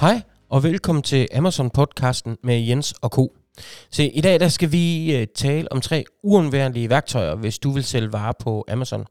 Hej og velkommen til Amazon-podcasten med Jens og Co. Så i dag der skal vi øh, tale om tre uundværlige værktøjer, hvis du vil sælge varer på Amazon.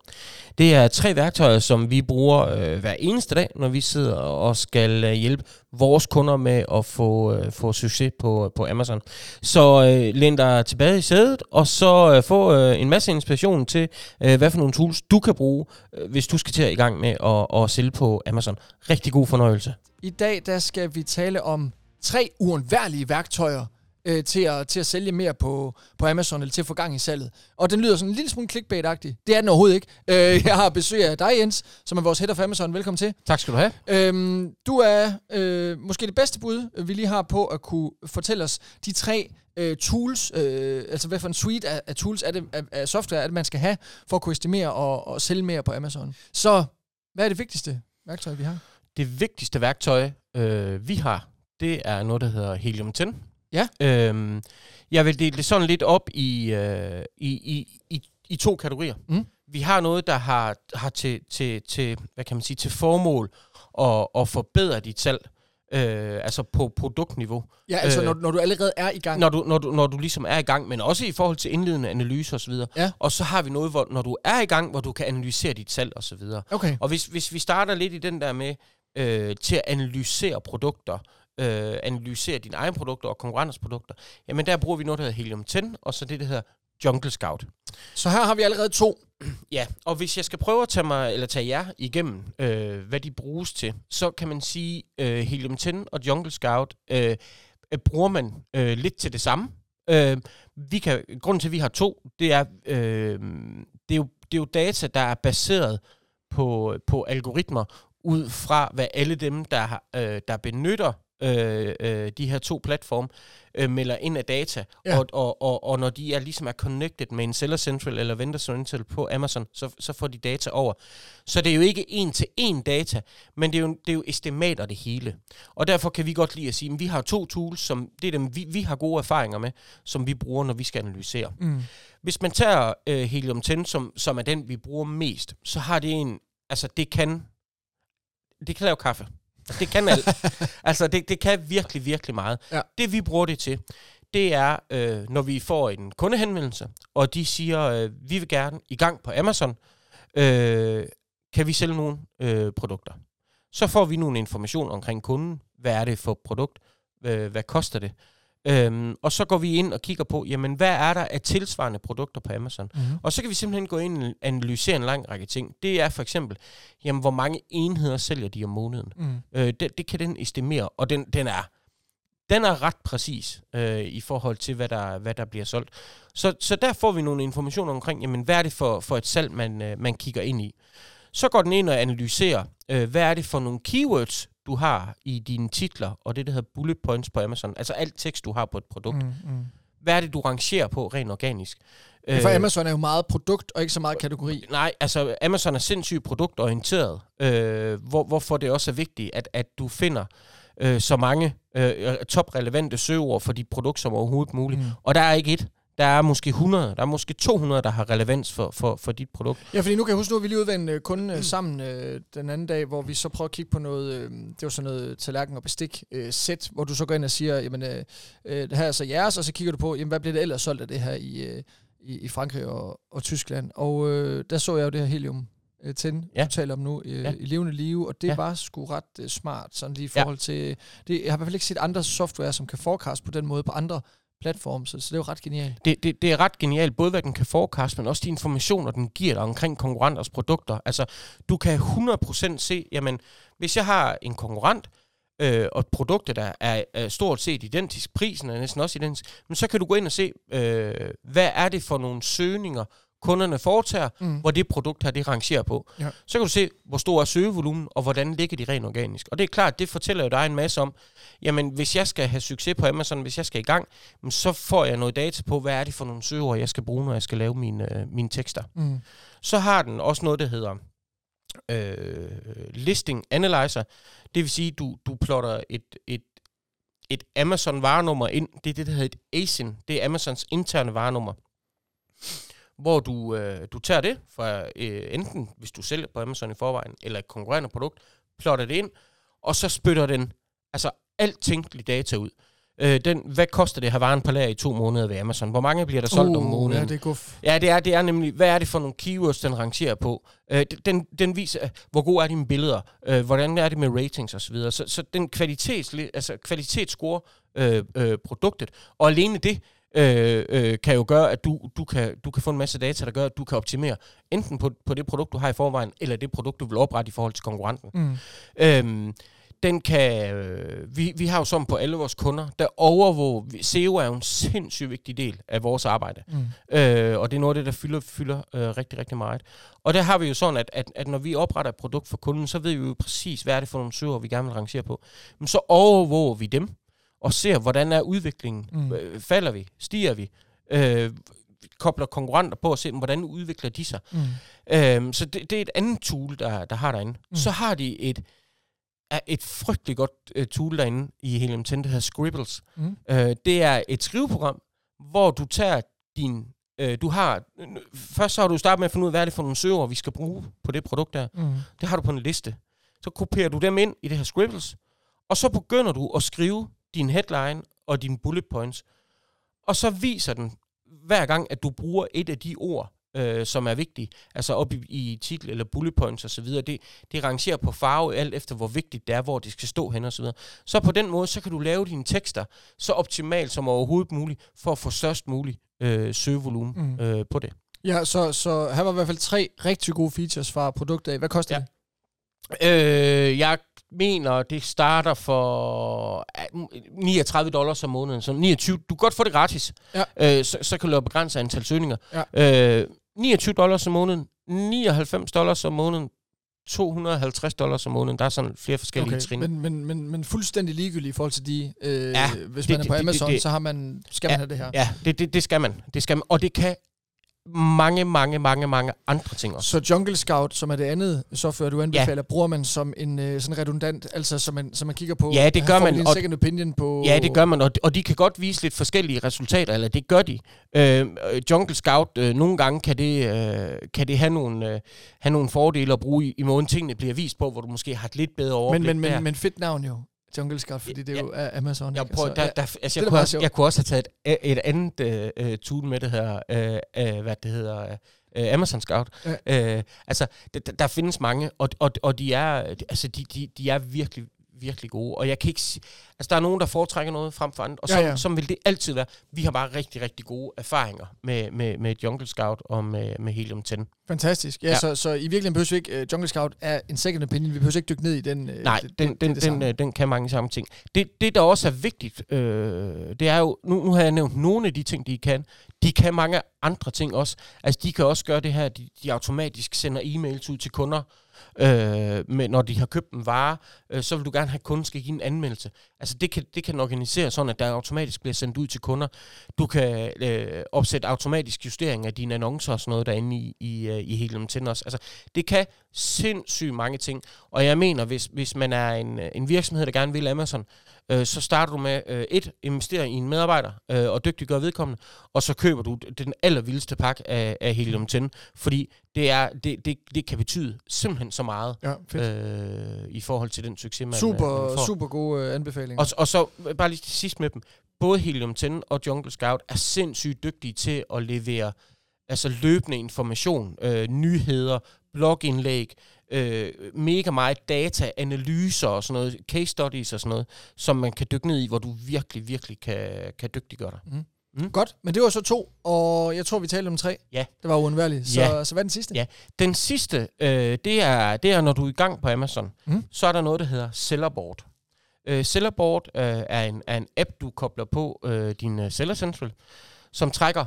Det er tre værktøjer, som vi bruger øh, hver eneste dag, når vi sidder og skal øh, hjælpe vores kunder med at få, øh, få succes på, på Amazon. Så øh, læn dig tilbage i sædet, og så øh, få øh, en masse inspiration til, øh, hvad for nogle tools du kan bruge, øh, hvis du skal til at i gang med at, at sælge på Amazon. Rigtig god fornøjelse. I dag der skal vi tale om tre uundværlige værktøjer øh, til, at, til at sælge mere på, på Amazon, eller til at få gang i salget. Og den lyder sådan en lille smule clickbait-agtig. Det er den overhovedet ikke. Øh, jeg har besøg af dig, Jens, som er vores head of Amazon. Velkommen til. Tak skal du have. Øhm, du er øh, måske det bedste bud, vi lige har på at kunne fortælle os de tre øh, tools, øh, altså hvad for en suite af, af tools er det, af, af software er det, man skal have for at kunne estimere og, og sælge mere på Amazon. Så hvad er det vigtigste værktøj, vi har? Det vigtigste værktøj, øh, vi har, det er noget, der hedder Helium 10. Ja. Øhm, jeg vil dele det sådan lidt op i, øh, i, i, i, i to kategorier. Mm. Vi har noget, der har, har til, til, til, hvad kan man sige, til formål at, at forbedre dit salg. Øh, altså på produktniveau. Ja, altså Øh, når, når du allerede er i gang. Når du, når, du, når du ligesom er i gang, men også i forhold til indledende analyse osv. Ja. Og så har vi noget, hvor når du er i gang, hvor du kan analysere dit salg osv. Okay. Og hvis, hvis vi starter lidt i den der med øh, til at analysere produkter, øh, analysere dine egne produkter og konkurrenters produkter, jamen der bruger vi noget, der hedder Helium 10, og så det, der hedder Jungle Scout. Så her har vi allerede to. Ja, og hvis jeg skal prøve at tage, mig, eller tage jer igennem, øh, hvad de bruges til, så kan man sige, øh, Helium 10 og Jungle Scout øh, øh, bruger man øh, lidt til det samme. Øh, vi kan, grunden til, at vi har to, det er, øh, det er, jo, det er jo data, der er baseret på, på algoritmer, ud fra hvad alle dem, der, øh, der benytter øh, øh, de her to platforme, øh, melder ind af data. Ja. Og, og, og, og når de er ligesom er connected med en Seller Central eller Vendor Central på Amazon, så, så får de data over. Så det er jo ikke en til en data, men det er, jo, det er jo estimater det hele. Og derfor kan vi godt lide at sige, at vi har to tools, som det er dem, vi, vi har gode erfaringer med, som vi bruger, når vi skal analysere. Mm. Hvis man tager øh, Helium 10, som, som er den, vi bruger mest, så har det en, altså det kan, det kan lave kaffe. Det kan alt. altså det, det kan virkelig, virkelig meget. Ja. Det vi bruger det til, det er, øh, når vi får en kundehenvendelse, og de siger, øh, vi vil gerne i gang på Amazon, øh, kan vi sælge nogle øh, produkter? Så får vi nogle information omkring kunden. Hvad er det for produkt? Øh, hvad koster det? Øhm, og så går vi ind og kigger på, jamen hvad er der af tilsvarende produkter på Amazon? Mm-hmm. Og så kan vi simpelthen gå ind og analysere en lang række ting. Det er for eksempel, jamen hvor mange enheder sælger de om måneden? Mm. Øh, det, det kan den estimere, og den, den er den er ret præcis øh, i forhold til, hvad der, hvad der bliver solgt. Så, så der får vi nogle informationer omkring, jamen, hvad er det for, for et salg, man, øh, man kigger ind i. Så går den ind og analyserer, øh, hvad er det for nogle keywords, du har i dine titler, og det, der hedder bullet points på Amazon. Altså alt tekst, du har på et produkt. Mm. Mm. Hvad er det, du rangerer på rent organisk? Ja, For Amazon er jo meget produkt, og ikke så meget kategori. Nej, altså Amazon er sindssygt produktorienteret, øh, hvor, hvorfor det også er vigtigt, at, at du finder øh, så mange øh, toprelevante søgeord for dit produkt som overhovedet muligt. Mm. Og der er ikke et. Der er måske 100, der er måske 200, der har relevans for, for, for dit produkt. Ja, fordi nu kan jeg huske, nu vi lige en øh, kunde øh, sammen øh, den anden dag, hvor vi så prøvede at kigge på noget, øh, det var sådan noget tallerken og bestik øh, sæt, hvor du så går ind og siger, jamen øh, øh, det her er så jeres, og så kigger du på, jamen hvad bliver det ellers solgt af det her i, øh, i, i Frankrig og, og Tyskland. Og øh, der så jeg jo det her helium øh, 10, Ja. du taler om nu, øh, Ja. i levende live, og det Ja. var sgu ret øh, smart, sådan lige i Ja. forhold til, det, jeg har i hvert fald ikke set andre software, som kan forecast på den måde på andre platform, så, så det er jo ret genialt. Det, det, det er ret genialt, både hvad den kan forecast, men også de informationer, den giver dig omkring konkurrenters produkter. Altså, du kan 100% se, jamen, hvis jeg har en konkurrent, øh, og et produkt, der er, er stort set identisk, prisen er næsten også identisk, men så kan du gå ind og se, øh, hvad er det for nogle søgninger, kunderne foretager, Mm. hvor det produkt her, det rangerer på. Ja. Så kan du se, hvor stor er søgevolumen, og hvordan ligger de rent organisk. Og det er klart, det fortæller jo dig en masse om, jamen hvis jeg skal have succes på Amazon, hvis jeg skal i gang, så får jeg noget data på, hvad er det for nogle søgeord, jeg skal bruge, når jeg skal lave mine, øh, mine tekster. Mm. Så har den også noget, der hedder øh, Listing Analyzer. Det vil sige, du, du plotter et, et, et Amazon-varenummer ind. Det er det, der hedder et ASIN. Det er Amazons interne varenummer. Hvor du, øh, du tager det fra øh, enten, hvis du sælger på Amazon i forvejen, eller et konkurrerende produkt, plotter det ind, og så spytter den altså alt tænkeligt data ud. Øh, den, hvad koster det at have varen på lager i to måneder ved Amazon? Hvor mange bliver der solgt uh, om måneden? Ja, det er guf. Ja, det er, det er nemlig, hvad er det for nogle keywords, den rangerer på? Øh, den, den viser, hvor gode er dine billeder? Øh, hvordan er det med ratings osv.? Så, så, så den kvalitets, altså kvalitetsscore øh, øh, produktet, og alene det, øh, øh, kan jo gøre, at du, du, kan, du kan få en masse data, der gør, at du kan optimere enten på, på det produkt, du har i forvejen, eller det produkt, du vil oprette i forhold til konkurrenten. Mm. Øhm, den kan, øh, vi, vi har jo som på alle vores kunder, der overvåger, SEO er jo en sindssygt vigtig del af vores arbejde. Mm. Øh, og det er noget af det, der fylder, fylder øh, rigtig, rigtig meget. Og der har vi jo sådan, at, at, at når vi opretter et produkt for kunden, så ved vi jo præcis, hvad er det for nogle søger, vi gerne vil rangere på. Men så overvåger vi dem, og ser, hvordan er udviklingen. Mm. Øh, falder vi? Stiger vi? Øh, kobler konkurrenter på og ser, hvordan udvikler de sig. Mm. Øh, så det, det er et andet tool, der, der har derinde. Mm. Så har de et et frygtelig godt uh, tool derinde i Helium 10, der hedder Scribbles. Mm. Uh, det er et skriveprogram, hvor du tager din... Uh, du har... Først så har du startet med at finde ud af, hvad er det for nogle søger, vi skal bruge på det produkt der. Mm. Det har du på en liste. Så kopierer du dem ind i det her Scribbles, og så begynder du at skrive din headline og dine bullet points. Og så viser den hver gang, at du bruger et af de ord, øh, som er vigtige, altså op i, i titel eller bullet points osv., det, det rangerer på farve alt efter, hvor vigtigt det er, hvor det skal stå hen osv. Så, så på den måde, så kan du lave dine tekster så optimalt som overhovedet muligt, for at få størst mulig øh, søgevolumen mm. øh, på det. Ja, så, så her var i hvert fald tre rigtig gode features fra produktet. Hvad koster ja. det? Øh, jeg mener, det starter for 39 dollars om måneden. Så 29, du kan godt få det gratis. Ja. Øh, så, så kan du begrænse antal søgninger. Ja. Øh, 29 dollars om måneden, 99 dollars om måneden, 250 dollars om måneden. Der er sådan flere forskellige okay, trin. Men, men, men, men fuldstændig ligegyldigt i forhold til de... Øh, ja, hvis det, man er på det, Amazon, det, det, så har man, skal ja, man have det her. Ja, det, det, det skal man. Det skal man. Og det kan mange, mange, mange, mange andre ting også. Så Jungle Scout, som er det andet software, du anbefaler, ja. bruger man som en uh, sådan redundant, altså så man, så man kigger på, ja, det gør man, en second opinion på... Ja, det gør man, og, og de kan godt vise lidt forskellige resultater, eller det gør de. Uh, Jungle Scout, uh, nogle gange kan det, uh, kan det have, nogle, uh, have nogle fordele at bruge i, i måden tingene bliver vist på, hvor du måske har et lidt bedre overblik men, men, men, men fedt navn jo. Jungle Scout, fordi det er jo ja. Amazon. Jeg, prøver, der, der, altså, jeg, kunne også, jeg kunne også have taget et, et andet uh, tool med, det her, uh, uh, hvad det hedder, uh, Amazon Scout. Ja. Uh, altså, der, der findes mange, og, og, og de, er, altså, de, de, de er virkelig, virkelig gode. Og jeg kan ikke sige, altså der er nogen, der foretrækker noget frem for andre, og så, ja, ja. som vil det altid være. Vi har bare rigtig, rigtig gode erfaringer med, med, med Jungle Scout og med, med Helium 10. Fantastisk. Ja, ja. Så, så i virkeligheden behøver vi ikke, uh, Jungle Scout er en second opinion, vi behøver ikke dykke ned i den. Uh, Nej, den, det, den, det den, uh, den kan mange samme ting. Det, det der også er vigtigt, øh, det er jo, nu, nu har jeg nævnt nogle af de ting, de kan. De kan mange andre ting også. Altså de kan også gøre det her, de, de automatisk sender e-mails ud til kunder, øh, med, når de har købt en vare, øh, så vil du gerne have, at kunden skal give en anmeldelse. Altså det kan, det kan organisere sådan, at der automatisk bliver sendt ud til kunder. Du kan øh, opsætte automatisk justering af dine annoncer og sådan noget derinde i, i, øh, i Helium 10 også. Altså det kan sindssygt mange ting. Og jeg mener, hvis, hvis man er en, en virksomhed, der gerne vil Amazon, øh, så starter du med øh, et, investere i en medarbejder øh, og dygtiggøre vedkommende, og så køber du den allervildeste pakke af, af Helium 10, fordi det, er, det, det, det kan betyde simpelthen så meget ja, øh, i forhold til den succes, man, super, man får. Super gode øh, anbefalinger. Og, og så bare lige til sidst med dem. Både Helium 10 og Jungle Scout er sindssygt dygtige til at levere altså løbende information, øh, nyheder, blogindlæg, øh, mega meget data, analyser og sådan noget, case studies og sådan noget, som man kan dykke ned i, hvor du virkelig, virkelig kan, kan dygtiggøre dig. Mm. Mm. Godt, men det var så to, og jeg tror, vi talte om tre. Ja. Det var uundværligt. Så, ja. så hvad er den sidste? Ja, den sidste, øh, det, er, det er, når du er i gang på Amazon, mm. så er der noget, der hedder Sellerboard. Øh, Sellerboard øh, er, en, er en app, du kobler på øh, din uh, Seller Central, som trækker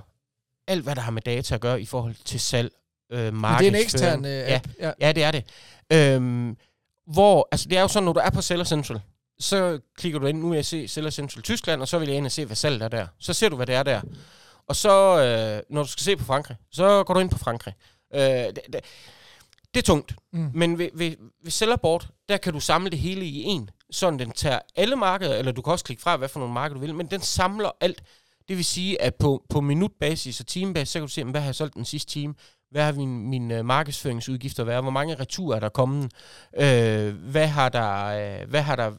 alt, hvad der har med data at gøre i forhold til salg, øh, markedsføring. det er en ekstern øh, app? Ja, ja. ja, det er det. Øhm, hvor, altså det er jo sådan, når du er på Seller Central, så klikker du ind, nu vil jeg se Seller Central Tyskland, og så vil jeg ind og se, hvad salget er der. Så ser du, hvad det er der. Og så, øh, når du skal se på Frankrig, så går du ind på Frankrig. Øh, det, det, det er tungt. Mm. Men ved, ved, ved Sellerboard, der kan du samle det hele i en. Sådan den tager alle markeder, eller du kan også klikke fra, hvad for nogle markeder du vil, men den samler alt. Det vil sige, at på, på minutbasis og timebasis, så kan du se, hvad har jeg solgt den sidste time? Hvad har min, min uh, markedsføringsudgifter været? Hvor mange returer er der kommet? Øh, hvad har der, øh, hvad har der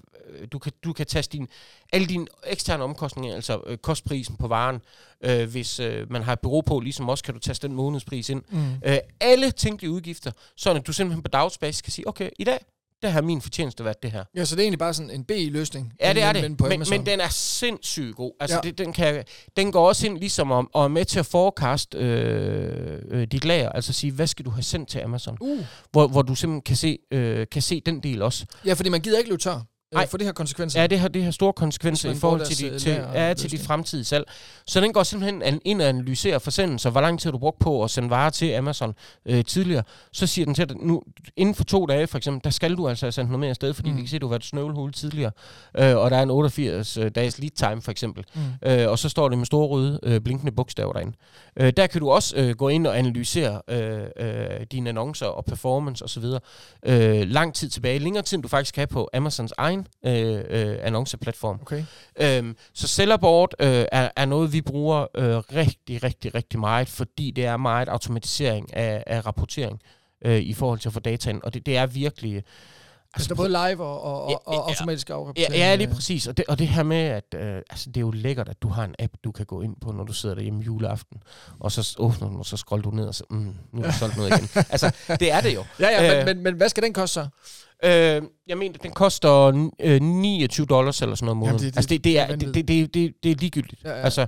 du, kan, du kan tage din, alle dine eksterne omkostninger, altså øh, kostprisen på varen, øh, hvis øh, man har et bureau på, ligesom også kan du tage den månedspris ind. Mm. Øh, alle tænkelige udgifter, sådan at du simpelthen på dagsbasis kan sige, okay, i dag, der har min fortjeneste været det her. Ja, så det er egentlig bare sådan en B-løsning. Ja, det er det. Men, men den er sindssygt god. Altså, ja. det, den, kan, den går også ind ligesom om, og er med til at forecast øh, øh, dit lager. Altså sige, hvad skal du have sendt til Amazon? Uh. Hvor, hvor du simpelthen kan se, øh, kan se den del også. Ja, fordi man gider ikke løbe tør. Nej. For det har konsekvenser? Ja, det har, det har store konsekvenser i forhold til, de, øh, til, ja, til de fremtidige salg. Så den går simpelthen ind og analyserer forsendelser, hvor lang tid du brugt på at sende varer til Amazon øh, tidligere. Så siger den til dig, nu, inden for to dage for eksempel, der skal du altså have sendt noget mere afsted, fordi mm. vi kan se, at du har været snøvlehul tidligere. Øh, og der er en 88 øh, dages lead time for eksempel. Mm. Øh, og så står det med store røde øh, blinkende bogstaver derinde. Øh, der kan du også øh, gå ind og analysere øh, øh, dine annoncer og performance osv. Øh, lang tid tilbage, længere tid end du faktisk kan på Amazons egen egen øh, øh, annonceplatform. Okay. Øhm, så Sellerboard øh, er, er noget, vi bruger øh, rigtig, rigtig, rigtig meget, fordi det er meget automatisering af, af rapportering øh, i forhold til at få data ind, og det, det er virkelig... Altså, det er både live og, og, ja, og automatisk afrapportering. Ja, ja, lige præcis. Og det, og det her med, at øh, altså, det er jo lækkert, at du har en app, du kan gå ind på, når du sidder derhjemme juleaften, og så åbner du, og så scroller du ned, og så, mm, nu er der solgt noget igen. altså, det er det jo. Ja, ja, øh, men, men, men hvad skal den koste så? Øh, jeg mener, den koster øh, 29 dollars eller sådan noget måned. det, det, altså, det, det, er, det, det, det, det, det er ligegyldigt. Ja, ja. Altså,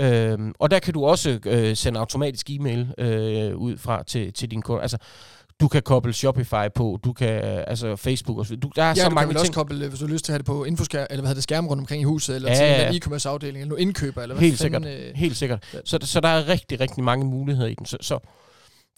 øh, og der kan du også øh, sende automatisk e-mail øh, ud fra til, til din kunde. Altså, du kan koble Shopify på, du kan, altså Facebook og så videre. Der er ja, så du mange kan ting. også koble, hvis du har lyst til at have det på infoskærm, eller hvad hedder det, skærm rundt omkring i huset, eller ja, til ja. en e-commerce afdeling, eller indkøber, eller hvad Helt sikkert, øh, helt sikkert. Så, så der er rigtig, rigtig mange muligheder i den. Så, så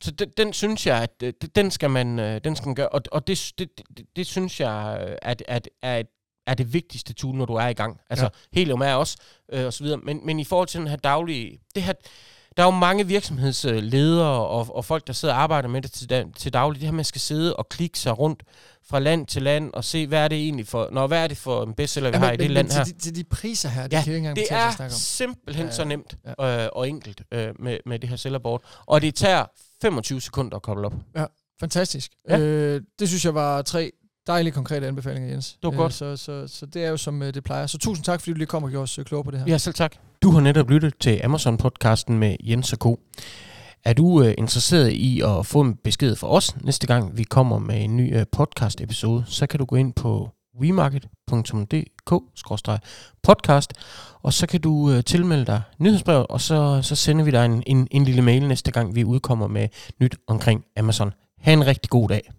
så den, den synes jeg, at øh, den skal man, øh, den skal man gøre, og, og det, det, det, det synes jeg at, at, at er det vigtigste tool, når du er i gang. Altså, ja. Helium er også, øh, og så videre. Men, men i forhold til den her daglige... Det her, der er jo mange virksomhedsledere og, og folk, der sidder og arbejder med det til, til daglig. Det her, man skal sidde og klikke sig rundt fra land til land og se, hvad er det egentlig for, når, hvad er det for en bestseller, vi ja, men, har i det men, land men her. Til de, til de priser her, det ja, kan ikke det er simpelthen ja, ja. så nemt ja. øh, og enkelt øh, med, med det her sellerboard. Og det tager 25 sekunder at koble op. Ja, fantastisk. Ja. Øh, det synes jeg var tre dejlige konkrete anbefalinger, Jens. Det var godt. Øh, så, så, så det er jo som øh, det plejer. Så tusind tak, fordi du lige kom og gjorde os øh, klogere på det her. Ja, selv tak. Du har netop lyttet til Amazon-podcasten med Jens og Co. Er du øh, interesseret i at få en besked fra os næste gang, vi kommer med en ny øh, podcast-episode, så kan du gå ind på wemarket.dk-podcast, og så kan du øh, tilmelde dig nyhedsbrevet, og så, så sender vi dig en, en, en lille mail næste gang, vi udkommer med nyt omkring Amazon. Ha' en rigtig god dag.